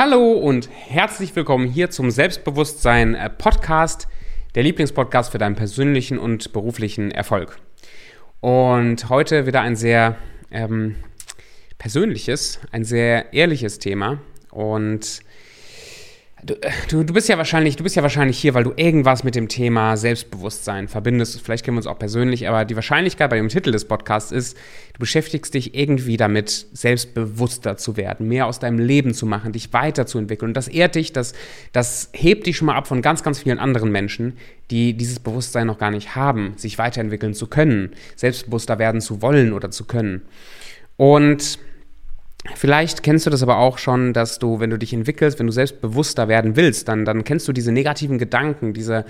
Hallo und herzlich willkommen hier zum Selbstbewusstsein äh, Podcast, der Lieblingspodcast für deinen persönlichen und beruflichen Erfolg. Und heute wieder ein sehr ähm, persönliches, ein sehr ehrliches Thema und Du, du, du, bist ja wahrscheinlich, du bist ja wahrscheinlich hier, weil du irgendwas mit dem Thema Selbstbewusstsein verbindest. Vielleicht kennen wir uns auch persönlich, aber die Wahrscheinlichkeit bei dem Titel des Podcasts ist, du beschäftigst dich irgendwie damit, selbstbewusster zu werden, mehr aus deinem Leben zu machen, dich weiterzuentwickeln. Und das ehrt dich, das, das hebt dich schon mal ab von ganz, ganz vielen anderen Menschen, die dieses Bewusstsein noch gar nicht haben, sich weiterentwickeln zu können, selbstbewusster werden zu wollen oder zu können. Und Vielleicht kennst du das aber auch schon, dass du, wenn du dich entwickelst, wenn du selbstbewusster werden willst, dann, dann kennst du diese negativen Gedanken, diese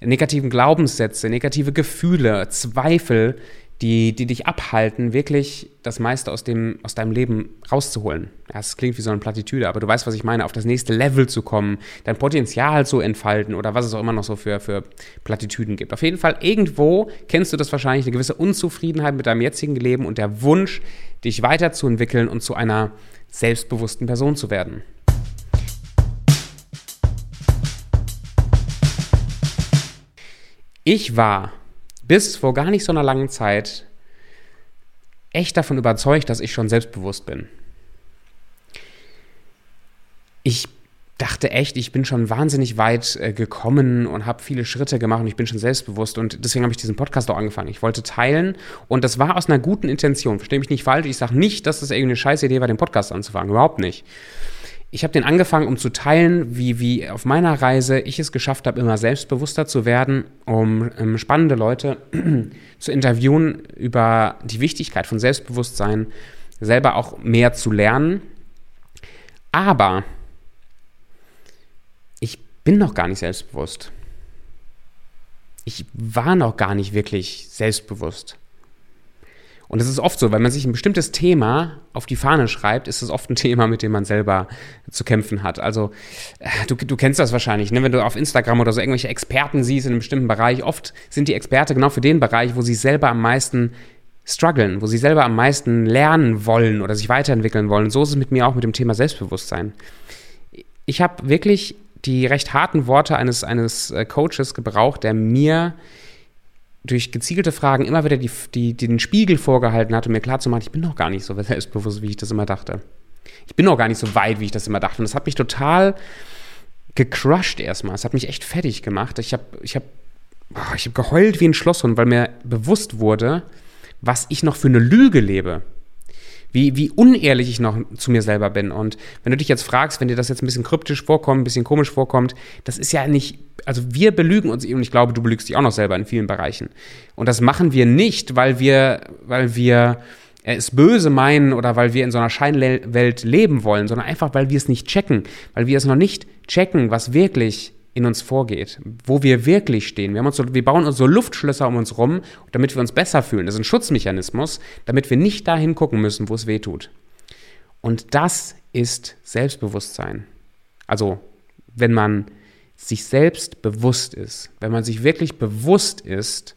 negativen Glaubenssätze, negative Gefühle, Zweifel, die, die dich abhalten, wirklich das meiste aus, dem, aus deinem Leben rauszuholen. Ja, das klingt wie so eine Plattitüde, aber du weißt, was ich meine, auf das nächste Level zu kommen, dein Potenzial zu entfalten oder was es auch immer noch so für, für Plattitüden gibt. Auf jeden Fall, irgendwo kennst du das wahrscheinlich, eine gewisse Unzufriedenheit mit deinem jetzigen Leben und der Wunsch, dich weiterzuentwickeln und zu einer selbstbewussten Person zu werden. Ich war bis vor gar nicht so einer langen Zeit echt davon überzeugt, dass ich schon selbstbewusst bin. Ich dachte echt, ich bin schon wahnsinnig weit äh, gekommen und habe viele Schritte gemacht und ich bin schon selbstbewusst und deswegen habe ich diesen Podcast auch angefangen. Ich wollte teilen und das war aus einer guten Intention. Verstehe mich nicht falsch. Ich sage nicht, dass das irgendwie eine scheiß Idee war, den Podcast anzufangen. Überhaupt nicht ich habe den angefangen, um zu teilen, wie, wie auf meiner Reise ich es geschafft habe, immer selbstbewusster zu werden, um, ähm, spannende Leute zu interviewen über die Wichtigkeit von Selbstbewusstsein, selber auch mehr zu lernen. Aber ich bin noch gar nicht selbstbewusst. Ich war noch gar nicht wirklich selbstbewusst. Und es ist oft so, wenn man sich ein bestimmtes Thema auf die Fahne schreibt, ist es oft ein Thema, mit dem man selber zu kämpfen hat. Also äh, du, du kennst das wahrscheinlich, ne? wenn du auf Instagram oder so irgendwelche Experten siehst in einem bestimmten Bereich. Oft sind die Experte genau für den Bereich, wo sie selber am meisten strugglen, wo sie selber am meisten lernen wollen oder sich weiterentwickeln wollen. So ist es mit mir auch mit dem Thema Selbstbewusstsein. Ich habe wirklich die recht harten Worte eines, eines äh, Coaches gebraucht, der mir durch gezielte Fragen immer wieder die, die, den Spiegel vorgehalten hat, um mir klarzumachen, ich bin noch gar nicht so selbstbewusst, wie ich das immer dachte. Ich bin noch gar nicht so weit, wie ich das immer dachte. Und das hat mich total gecrushed erstmal. Es hat mich echt fertig gemacht. Ich habe ich hab, ich hab geheult wie ein Schlosshund, weil mir bewusst wurde, was ich noch für eine Lüge lebe wie, wie unehrlich ich noch zu mir selber bin. Und wenn du dich jetzt fragst, wenn dir das jetzt ein bisschen kryptisch vorkommt, ein bisschen komisch vorkommt, das ist ja nicht, also wir belügen uns und ich glaube, du belügst dich auch noch selber in vielen Bereichen. Und das machen wir nicht, weil wir, weil wir es böse meinen oder weil wir in so einer Scheinwelt leben wollen, sondern einfach, weil wir es nicht checken, weil wir es noch nicht checken, was wirklich in uns vorgeht, wo wir wirklich stehen. Wir, haben uns so, wir bauen uns so Luftschlösser um uns rum, damit wir uns besser fühlen. Das ist ein Schutzmechanismus, damit wir nicht dahin gucken müssen, wo es weh tut. Und das ist Selbstbewusstsein. Also, wenn man sich selbst bewusst ist, wenn man sich wirklich bewusst ist,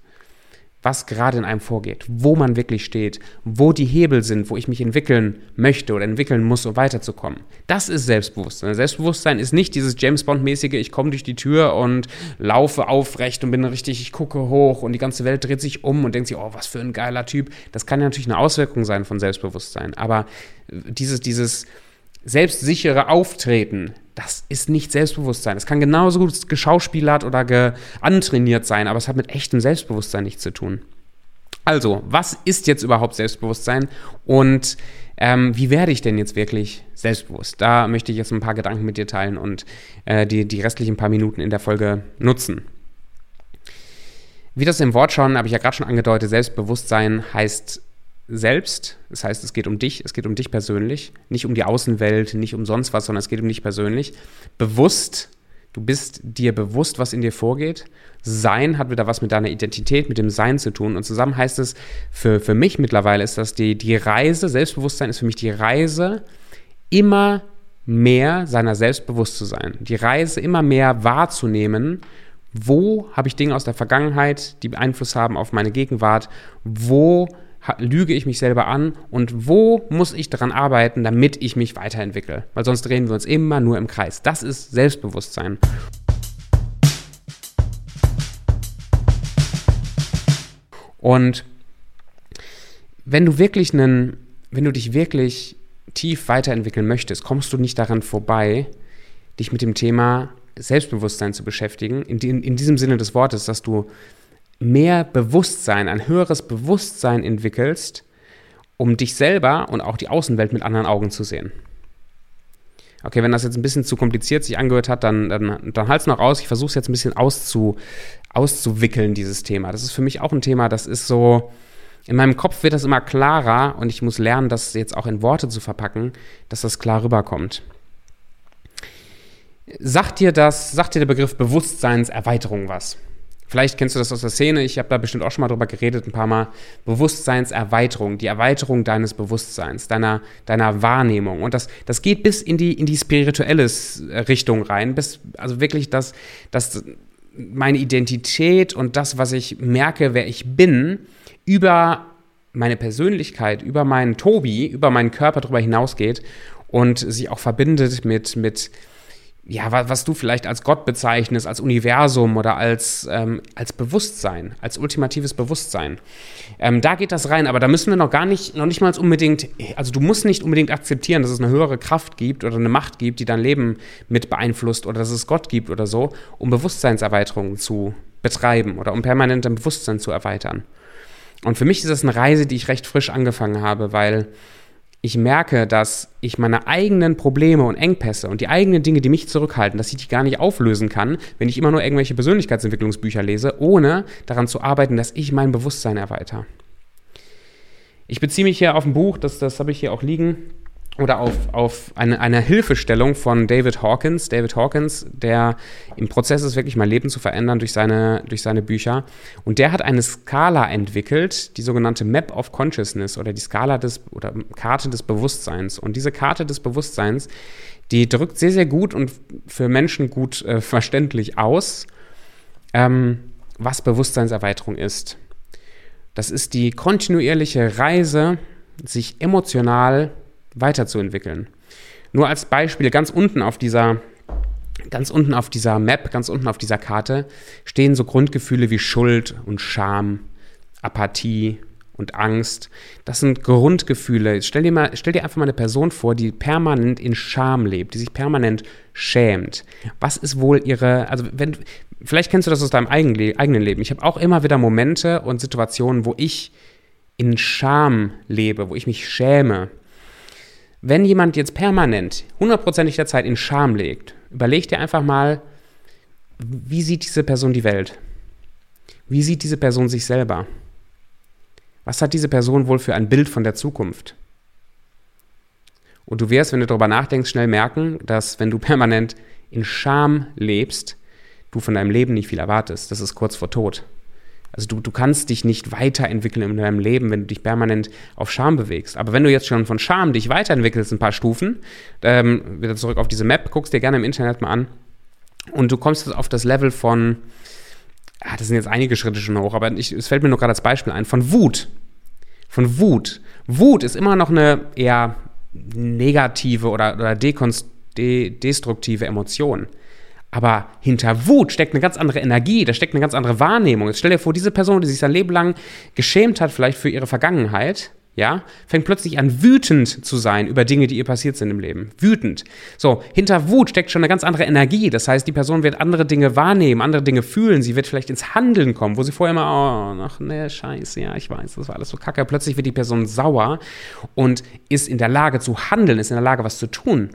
was gerade in einem vorgeht, wo man wirklich steht, wo die Hebel sind, wo ich mich entwickeln möchte oder entwickeln muss, um weiterzukommen. Das ist Selbstbewusstsein. Selbstbewusstsein ist nicht dieses James Bond-mäßige, ich komme durch die Tür und laufe aufrecht und bin richtig, ich gucke hoch und die ganze Welt dreht sich um und denkt sich, oh, was für ein geiler Typ. Das kann ja natürlich eine Auswirkung sein von Selbstbewusstsein. Aber dieses, dieses selbstsichere Auftreten, das ist nicht Selbstbewusstsein. Es kann genauso gut geschauspielert oder ge antrainiert sein, aber es hat mit echtem Selbstbewusstsein nichts zu tun. Also, was ist jetzt überhaupt Selbstbewusstsein und ähm, wie werde ich denn jetzt wirklich selbstbewusst? Da möchte ich jetzt ein paar Gedanken mit dir teilen und äh, die, die restlichen paar Minuten in der Folge nutzen. Wie das im Wort schon, habe ich ja gerade schon angedeutet, Selbstbewusstsein heißt selbst. Das heißt, es geht um dich, es geht um dich persönlich, nicht um die Außenwelt, nicht um sonst was, sondern es geht um dich persönlich. Bewusst, du bist dir bewusst, was in dir vorgeht. Sein hat wieder was mit deiner Identität, mit dem Sein zu tun. Und zusammen heißt es, für, für mich mittlerweile ist das die, die Reise, Selbstbewusstsein ist für mich die Reise, immer mehr seiner selbst bewusst zu sein. Die Reise immer mehr wahrzunehmen, wo habe ich Dinge aus der Vergangenheit, die Einfluss haben auf meine Gegenwart, wo lüge ich mich selber an und wo muss ich daran arbeiten, damit ich mich weiterentwickle? Weil sonst drehen wir uns immer nur im Kreis. Das ist Selbstbewusstsein. Und wenn du wirklich einen, wenn du dich wirklich tief weiterentwickeln möchtest, kommst du nicht daran vorbei, dich mit dem Thema Selbstbewusstsein zu beschäftigen. In, in, in diesem Sinne des Wortes, dass du mehr Bewusstsein, ein höheres Bewusstsein entwickelst, um dich selber und auch die Außenwelt mit anderen Augen zu sehen. Okay, wenn das jetzt ein bisschen zu kompliziert sich angehört hat, dann, dann, dann halt's noch aus. Ich versuche es jetzt ein bisschen auszu, auszuwickeln, dieses Thema. Das ist für mich auch ein Thema, das ist so, in meinem Kopf wird das immer klarer und ich muss lernen, das jetzt auch in Worte zu verpacken, dass das klar rüberkommt. Sagt dir das, sagt dir der Begriff Bewusstseinserweiterung was? Vielleicht kennst du das aus der Szene, ich habe da bestimmt auch schon mal drüber geredet, ein paar Mal. Bewusstseinserweiterung, die Erweiterung deines Bewusstseins, deiner, deiner Wahrnehmung. Und das, das geht bis in die, in die spirituelle Richtung rein, bis, also wirklich das, das, meine Identität und das, was ich merke, wer ich bin, über meine Persönlichkeit, über meinen Tobi, über meinen Körper darüber hinausgeht und sich auch verbindet mit, mit ja, was, was du vielleicht als Gott bezeichnest, als Universum oder als, ähm, als Bewusstsein, als ultimatives Bewusstsein. Ähm, da geht das rein, aber da müssen wir noch gar nicht, noch nicht mal unbedingt, also du musst nicht unbedingt akzeptieren, dass es eine höhere Kraft gibt oder eine Macht gibt, die dein Leben mit beeinflusst oder dass es Gott gibt oder so, um Bewusstseinserweiterungen zu betreiben oder um permanent dein Bewusstsein zu erweitern. Und für mich ist das eine Reise, die ich recht frisch angefangen habe, weil ich merke, dass ich meine eigenen Probleme und Engpässe und die eigenen Dinge, die mich zurückhalten, dass ich die gar nicht auflösen kann, wenn ich immer nur irgendwelche Persönlichkeitsentwicklungsbücher lese, ohne daran zu arbeiten, dass ich mein Bewusstsein erweitere. Ich beziehe mich hier auf ein Buch, das, das habe ich hier auch liegen, oder auf, auf eine, eine Hilfestellung von David Hawkins. David Hawkins, der im Prozess ist, wirklich mein Leben zu verändern durch seine, durch seine Bücher. Und der hat eine Skala entwickelt, die sogenannte Map of Consciousness oder die Skala des oder Karte des Bewusstseins. Und diese Karte des Bewusstseins, die drückt sehr, sehr gut und für Menschen gut äh, verständlich aus, ähm, was Bewusstseinserweiterung ist. Das ist die kontinuierliche Reise, sich emotional weiterzuentwickeln. Nur als Beispiel, ganz unten auf dieser, ganz unten auf dieser Map, ganz unten auf dieser Karte stehen so Grundgefühle wie Schuld und Scham, Apathie und Angst. Das sind Grundgefühle. Stell dir, mal, stell dir einfach mal eine Person vor, die permanent in Scham lebt, die sich permanent schämt. Was ist wohl ihre, also wenn, vielleicht kennst du das aus deinem eigenen Leben. Ich habe auch immer wieder Momente und Situationen, wo ich in Scham lebe, wo ich mich schäme wenn jemand jetzt permanent, hundertprozentig der Zeit in Scham legt, überleg dir einfach mal, wie sieht diese Person die Welt? Wie sieht diese Person sich selber? Was hat diese Person wohl für ein Bild von der Zukunft? Und du wirst, wenn du darüber nachdenkst, schnell merken, dass wenn du permanent in Scham lebst, du von deinem Leben nicht viel erwartest. Das ist kurz vor Tod. Also du, du kannst dich nicht weiterentwickeln in deinem Leben, wenn du dich permanent auf Scham bewegst. Aber wenn du jetzt schon von Scham dich weiterentwickelst, ein paar Stufen, ähm, wieder zurück auf diese Map, guckst dir gerne im Internet mal an und du kommst auf das Level von, ah, das sind jetzt einige Schritte schon hoch, aber ich, es fällt mir nur gerade als Beispiel ein, von Wut. Von Wut. Wut ist immer noch eine eher negative oder, oder destruktive Emotion. Aber hinter Wut steckt eine ganz andere Energie, da steckt eine ganz andere Wahrnehmung. Jetzt stell dir vor, diese Person, die sich sein Leben lang geschämt hat, vielleicht für ihre Vergangenheit, ja, fängt plötzlich an, wütend zu sein über Dinge, die ihr passiert sind im Leben. Wütend. So, hinter Wut steckt schon eine ganz andere Energie. Das heißt, die Person wird andere Dinge wahrnehmen, andere Dinge fühlen. Sie wird vielleicht ins Handeln kommen, wo sie vorher immer, oh, ach ne, scheiße, ja, ich weiß, das war alles so kacke. Plötzlich wird die Person sauer und ist in der Lage zu handeln, ist in der Lage, was zu tun.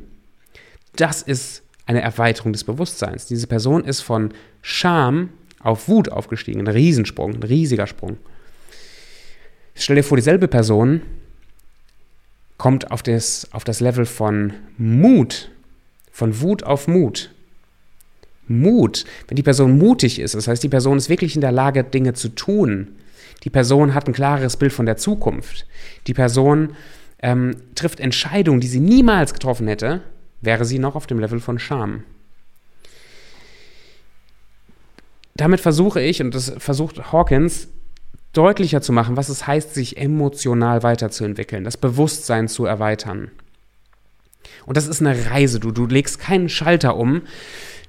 Das ist eine Erweiterung des Bewusstseins. Diese Person ist von Scham auf Wut aufgestiegen. Ein Riesensprung, ein riesiger Sprung. Stell dir vor, dieselbe Person kommt auf das, auf das Level von Mut, von Wut auf Mut. Mut, wenn die Person mutig ist, das heißt, die Person ist wirklich in der Lage, Dinge zu tun. Die Person hat ein klares Bild von der Zukunft. Die Person ähm, trifft Entscheidungen, die sie niemals getroffen hätte, wäre sie noch auf dem Level von Scham. Damit versuche ich, und das versucht Hawkins, deutlicher zu machen, was es heißt, sich emotional weiterzuentwickeln, das Bewusstsein zu erweitern. Und das ist eine Reise. Du, du legst keinen Schalter um.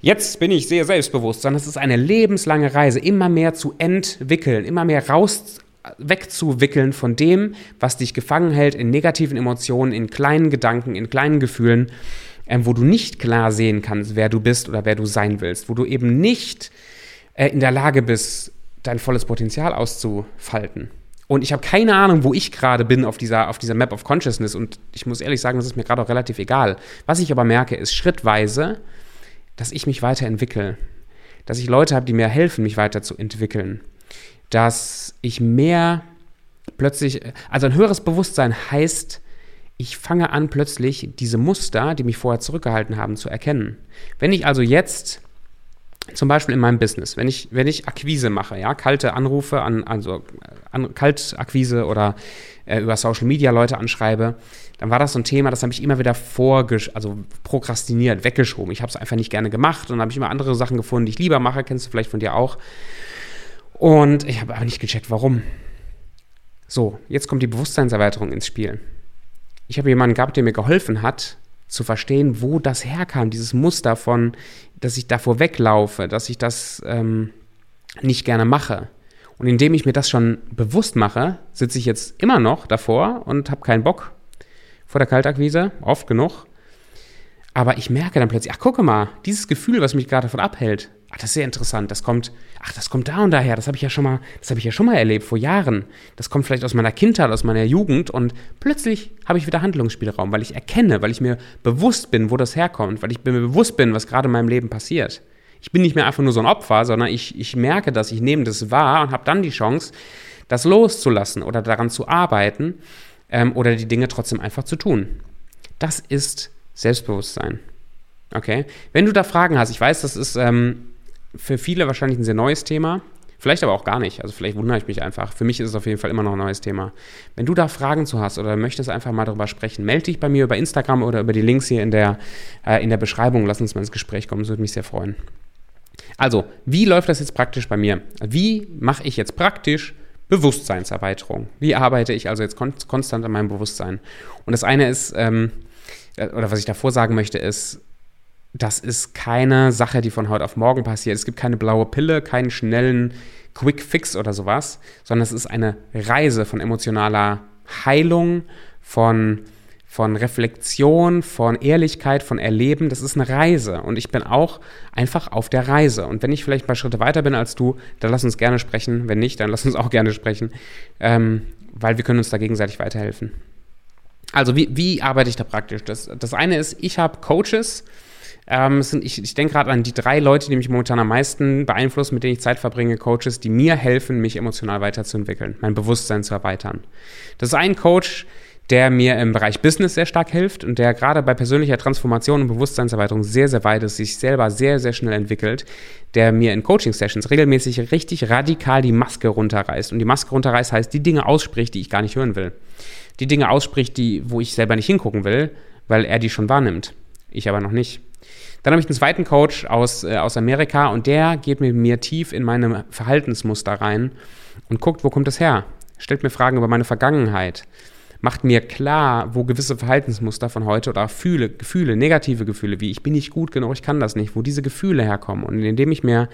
Jetzt bin ich sehr selbstbewusst, sondern es ist eine lebenslange Reise, immer mehr zu entwickeln, immer mehr raus wegzuwickeln von dem, was dich gefangen hält in negativen Emotionen, in kleinen Gedanken, in kleinen Gefühlen, ähm, wo du nicht klar sehen kannst, wer du bist oder wer du sein willst, wo du eben nicht äh, in der Lage bist, dein volles Potenzial auszufalten. Und ich habe keine Ahnung, wo ich gerade bin auf dieser, auf dieser Map of Consciousness. Und ich muss ehrlich sagen, das ist mir gerade auch relativ egal. Was ich aber merke, ist schrittweise, dass ich mich weiterentwickle. Dass ich Leute habe, die mir helfen, mich weiterzuentwickeln. Dass ich mehr plötzlich, also ein höheres Bewusstsein heißt, ich fange an plötzlich diese Muster, die mich vorher zurückgehalten haben, zu erkennen. Wenn ich also jetzt zum Beispiel in meinem Business, wenn ich, wenn ich Akquise mache, ja, kalte Anrufe an, also an, Kaltakquise oder äh, über Social Media Leute anschreibe, dann war das so ein Thema, das habe ich immer wieder vorgesch also prokrastiniert, weggeschoben. Ich habe es einfach nicht gerne gemacht und habe ich immer andere Sachen gefunden, die ich lieber mache, kennst du vielleicht von dir auch. Und ich habe aber nicht gecheckt, warum. So, jetzt kommt die Bewusstseinserweiterung ins Spiel. Ich habe jemanden gehabt, der mir geholfen hat, zu verstehen, wo das herkam, dieses Muster von, dass ich davor weglaufe, dass ich das ähm, nicht gerne mache. Und indem ich mir das schon bewusst mache, sitze ich jetzt immer noch davor und habe keinen Bock vor der Kaltakquise, oft genug. Aber ich merke dann plötzlich, ach gucke mal, dieses Gefühl, was mich gerade davon abhält, ach, das ist sehr interessant, das kommt, ach, das kommt da und daher, das habe ich ja schon mal, das habe ich ja schon mal erlebt vor Jahren. Das kommt vielleicht aus meiner Kindheit, aus meiner Jugend und plötzlich habe ich wieder Handlungsspielraum, weil ich erkenne, weil ich mir bewusst bin, wo das herkommt, weil ich mir bewusst bin, was gerade in meinem Leben passiert. Ich bin nicht mehr einfach nur so ein Opfer, sondern ich, ich merke das, ich nehme das wahr und habe dann die Chance, das loszulassen oder daran zu arbeiten ähm, oder die Dinge trotzdem einfach zu tun. Das ist Selbstbewusstsein. Okay? Wenn du da Fragen hast, ich weiß, das ist ähm, für viele wahrscheinlich ein sehr neues Thema. Vielleicht aber auch gar nicht. Also vielleicht wundere ich mich einfach. Für mich ist es auf jeden Fall immer noch ein neues Thema. Wenn du da Fragen zu hast oder möchtest einfach mal darüber sprechen, melde dich bei mir über Instagram oder über die Links hier in der, äh, in der Beschreibung. Lass uns mal ins Gespräch kommen. Das würde mich sehr freuen. Also, wie läuft das jetzt praktisch bei mir? Wie mache ich jetzt praktisch Bewusstseinserweiterung? Wie arbeite ich also jetzt kon konstant an meinem Bewusstsein? Und das eine ist, ähm, äh, oder was ich davor sagen möchte, ist, das ist keine Sache, die von heute auf morgen passiert. Es gibt keine blaue Pille, keinen schnellen Quick Fix oder sowas, sondern es ist eine Reise von emotionaler Heilung, von, von Reflexion, von Ehrlichkeit, von Erleben. Das ist eine Reise und ich bin auch einfach auf der Reise. Und wenn ich vielleicht ein paar Schritte weiter bin als du, dann lass uns gerne sprechen. Wenn nicht, dann lass uns auch gerne sprechen, ähm, weil wir können uns da gegenseitig weiterhelfen. Also wie, wie arbeite ich da praktisch? Das, das eine ist, ich habe Coaches, ähm, sind, ich, ich denke gerade an die drei Leute, die mich momentan am meisten beeinflussen, mit denen ich Zeit verbringe, Coaches, die mir helfen, mich emotional weiterzuentwickeln, mein Bewusstsein zu erweitern. Das ist ein Coach, der mir im Bereich Business sehr stark hilft und der gerade bei persönlicher Transformation und Bewusstseinserweiterung sehr, sehr weit ist, sich selber sehr, sehr schnell entwickelt, der mir in Coaching-Sessions regelmäßig richtig radikal die Maske runterreißt. Und die Maske runterreißt heißt, die Dinge ausspricht, die ich gar nicht hören will. Die Dinge ausspricht, die, wo ich selber nicht hingucken will, weil er die schon wahrnimmt. Ich aber noch nicht. Dann habe ich einen zweiten Coach aus, äh, aus Amerika und der geht mit mir tief in meine Verhaltensmuster rein und guckt, wo kommt das her? Stellt mir Fragen über meine Vergangenheit. Macht mir klar, wo gewisse Verhaltensmuster von heute oder Gefühle, Gefühle, negative Gefühle, wie ich bin nicht gut genug, ich kann das nicht, wo diese Gefühle herkommen. Und indem ich mir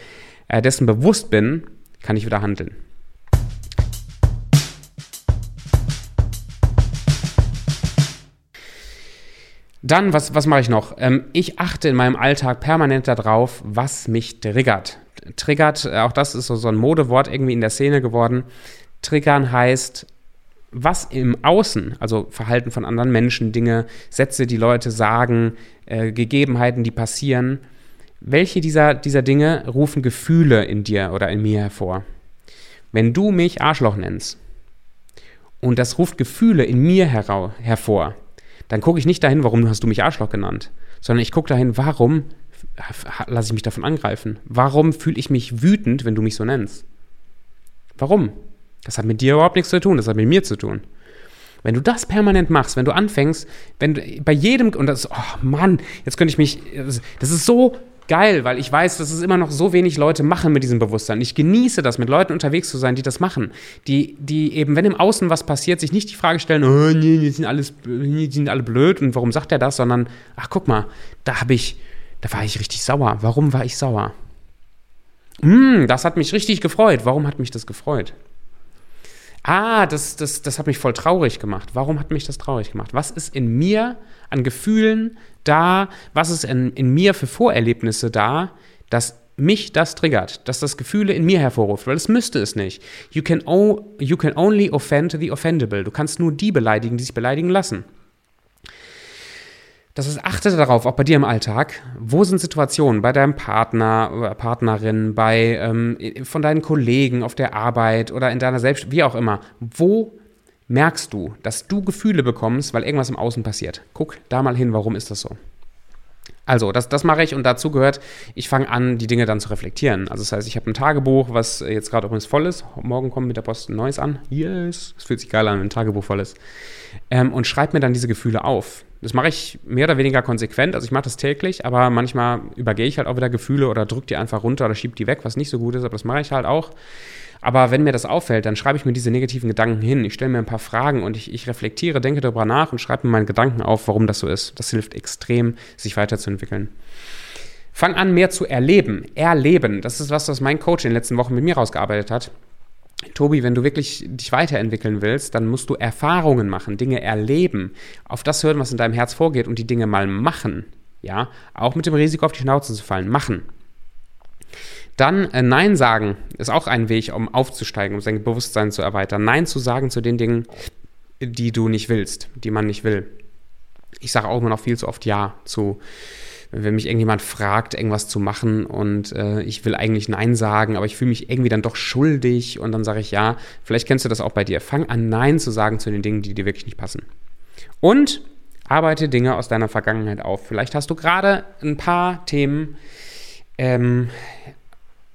äh, dessen bewusst bin, kann ich wieder handeln. Dann, was, was mache ich noch? Ähm, ich achte in meinem Alltag permanent darauf, was mich triggert. Triggert, äh, auch das ist so, so ein Modewort irgendwie in der Szene geworden. Triggern heißt, was im Außen, also Verhalten von anderen Menschen, Dinge, Sätze, die Leute sagen, äh, Gegebenheiten, die passieren, welche dieser, dieser Dinge rufen Gefühle in dir oder in mir hervor? Wenn du mich Arschloch nennst und das ruft Gefühle in mir hervor, dann gucke ich nicht dahin, warum hast du mich Arschloch genannt, sondern ich gucke dahin, warum lasse ich mich davon angreifen? Warum fühle ich mich wütend, wenn du mich so nennst? Warum? Das hat mit dir überhaupt nichts zu tun, das hat mit mir zu tun. Wenn du das permanent machst, wenn du anfängst, wenn du bei jedem, und das, oh Mann, jetzt könnte ich mich, das ist so geil, weil ich weiß, dass es immer noch so wenig Leute machen mit diesem Bewusstsein. Ich genieße das, mit Leuten unterwegs zu sein, die das machen. Die, die eben, wenn im Außen was passiert, sich nicht die Frage stellen, oh, nee, die sind, alles, die sind alle blöd und warum sagt er das, sondern, ach, guck mal, da habe ich, da war ich richtig sauer. Warum war ich sauer? Hm, das hat mich richtig gefreut. Warum hat mich das gefreut? Ah, das, das, das hat mich voll traurig gemacht. Warum hat mich das traurig gemacht? Was ist in mir an Gefühlen da? Was ist in, in mir für Vorerlebnisse da, dass mich das triggert, dass das Gefühle in mir hervorruft, weil es müsste es nicht. You can, you can only offend the offendable. Du kannst nur die beleidigen, die sich beleidigen lassen. Das heißt, achte darauf, auch bei dir im Alltag, wo sind Situationen bei deinem Partner oder Partnerin, bei, ähm, von deinen Kollegen auf der Arbeit oder in deiner Selbst, wie auch immer, wo merkst du, dass du Gefühle bekommst, weil irgendwas im Außen passiert? Guck da mal hin, warum ist das so? Also, das, das mache ich und dazu gehört, ich fange an, die Dinge dann zu reflektieren. Also, das heißt, ich habe ein Tagebuch, was jetzt gerade übrigens voll ist. Morgen kommt mit der Post ein neues an. Yes, es fühlt sich geil an, wenn ein Tagebuch voll ist. Ähm, und schreibe mir dann diese Gefühle auf. Das mache ich mehr oder weniger konsequent. Also, ich mache das täglich, aber manchmal übergehe ich halt auch wieder Gefühle oder drücke die einfach runter oder schiebe die weg, was nicht so gut ist, aber das mache ich halt auch. Aber wenn mir das auffällt, dann schreibe ich mir diese negativen Gedanken hin. Ich stelle mir ein paar Fragen und ich, ich reflektiere, denke darüber nach und schreibe mir meine Gedanken auf, warum das so ist. Das hilft extrem, sich weiterzuentwickeln. Fang an, mehr zu erleben. Erleben. Das ist was, was mein Coach in den letzten Wochen mit mir rausgearbeitet hat. Tobi, wenn du wirklich dich weiterentwickeln willst, dann musst du Erfahrungen machen, Dinge erleben, auf das hören, was in deinem Herz vorgeht und die Dinge mal machen. Ja, auch mit dem Risiko auf die Schnauze zu fallen. Machen. Dann äh, Nein sagen ist auch ein Weg, um aufzusteigen, um sein Bewusstsein zu erweitern. Nein zu sagen zu den Dingen, die du nicht willst, die man nicht will. Ich sage auch immer noch viel zu oft Ja zu, wenn mich irgendjemand fragt, irgendwas zu machen und äh, ich will eigentlich Nein sagen, aber ich fühle mich irgendwie dann doch schuldig und dann sage ich Ja. Vielleicht kennst du das auch bei dir. Fang an, Nein zu sagen zu den Dingen, die dir wirklich nicht passen. Und arbeite Dinge aus deiner Vergangenheit auf. Vielleicht hast du gerade ein paar Themen, ähm,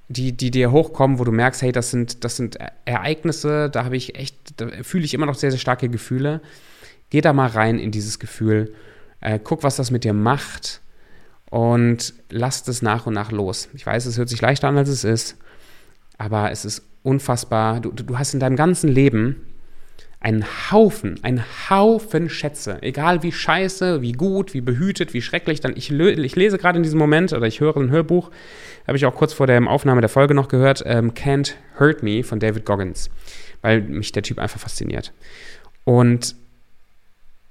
die, die dir hochkommen, wo du merkst, hey, das sind, das sind Ereignisse, da habe ich echt, da fühle ich immer noch sehr, sehr starke Gefühle. Geh da mal rein in dieses Gefühl, äh, guck, was das mit dir macht und lass das nach und nach los. Ich weiß, es hört sich leichter an, als es ist, aber es ist unfassbar. Du, du hast in deinem ganzen Leben einen Haufen, einen Haufen Schätze. Egal wie scheiße, wie gut, wie behütet, wie schrecklich. Dann ich, ich lese gerade in diesem Moment oder ich höre ein Hörbuch, habe ich auch kurz vor der Aufnahme der Folge noch gehört, ähm, Can't Hurt Me von David Goggins, weil mich der Typ einfach fasziniert. Und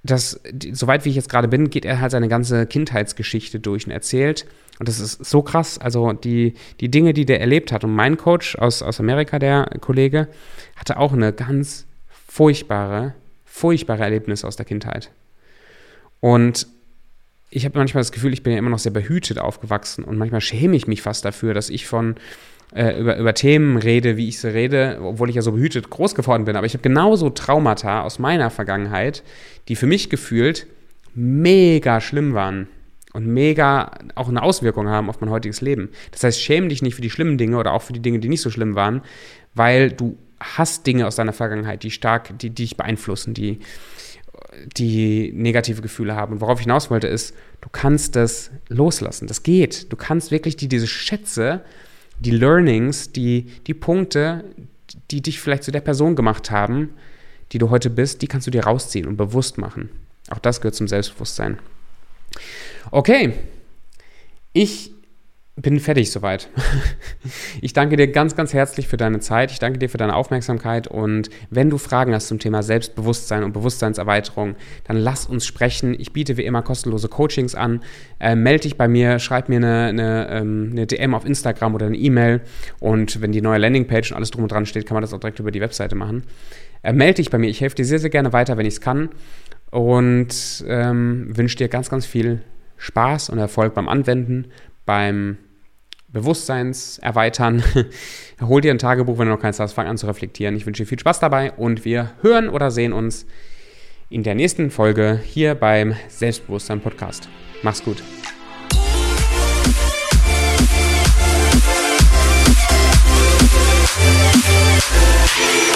das, soweit wie ich jetzt gerade bin, geht er halt seine ganze Kindheitsgeschichte durch und erzählt. Und das ist so krass. Also die, die Dinge, die der erlebt hat. Und mein Coach aus, aus Amerika, der Kollege, hatte auch eine ganz furchtbare, furchtbare Erlebnisse aus der Kindheit. Und ich habe manchmal das Gefühl, ich bin ja immer noch sehr behütet aufgewachsen und manchmal schäme ich mich fast dafür, dass ich von äh, über, über Themen rede, wie ich sie rede, obwohl ich ja so behütet groß geworden bin. Aber ich habe genauso Traumata aus meiner Vergangenheit, die für mich gefühlt mega schlimm waren und mega auch eine Auswirkung haben auf mein heutiges Leben. Das heißt, schäme dich nicht für die schlimmen Dinge oder auch für die Dinge, die nicht so schlimm waren, weil du hast Dinge aus deiner Vergangenheit, die stark, die, die dich beeinflussen, die, die negative Gefühle haben. Und worauf ich hinaus wollte, ist, du kannst das loslassen. Das geht. Du kannst wirklich die, diese Schätze, die Learnings, die, die Punkte, die dich vielleicht zu der Person gemacht haben, die du heute bist, die kannst du dir rausziehen und bewusst machen. Auch das gehört zum Selbstbewusstsein. Okay, ich bin fertig soweit. Ich danke dir ganz, ganz herzlich für deine Zeit. Ich danke dir für deine Aufmerksamkeit. Und wenn du Fragen hast zum Thema Selbstbewusstsein und Bewusstseinserweiterung, dann lass uns sprechen. Ich biete wie immer kostenlose Coachings an. Äh, melde dich bei mir, schreib mir eine, eine, ähm, eine DM auf Instagram oder eine E-Mail. Und wenn die neue Landingpage und alles drum und dran steht, kann man das auch direkt über die Webseite machen. Äh, melde dich bei mir. Ich helfe dir sehr, sehr gerne weiter, wenn ich es kann. Und ähm, wünsche dir ganz, ganz viel Spaß und Erfolg beim Anwenden, beim Bewusstseinserweitern. Hol dir ein Tagebuch, wenn du noch keins hast, fang an zu reflektieren. Ich wünsche dir viel Spaß dabei und wir hören oder sehen uns in der nächsten Folge hier beim Selbstbewusstsein Podcast. Mach's gut. Yeah.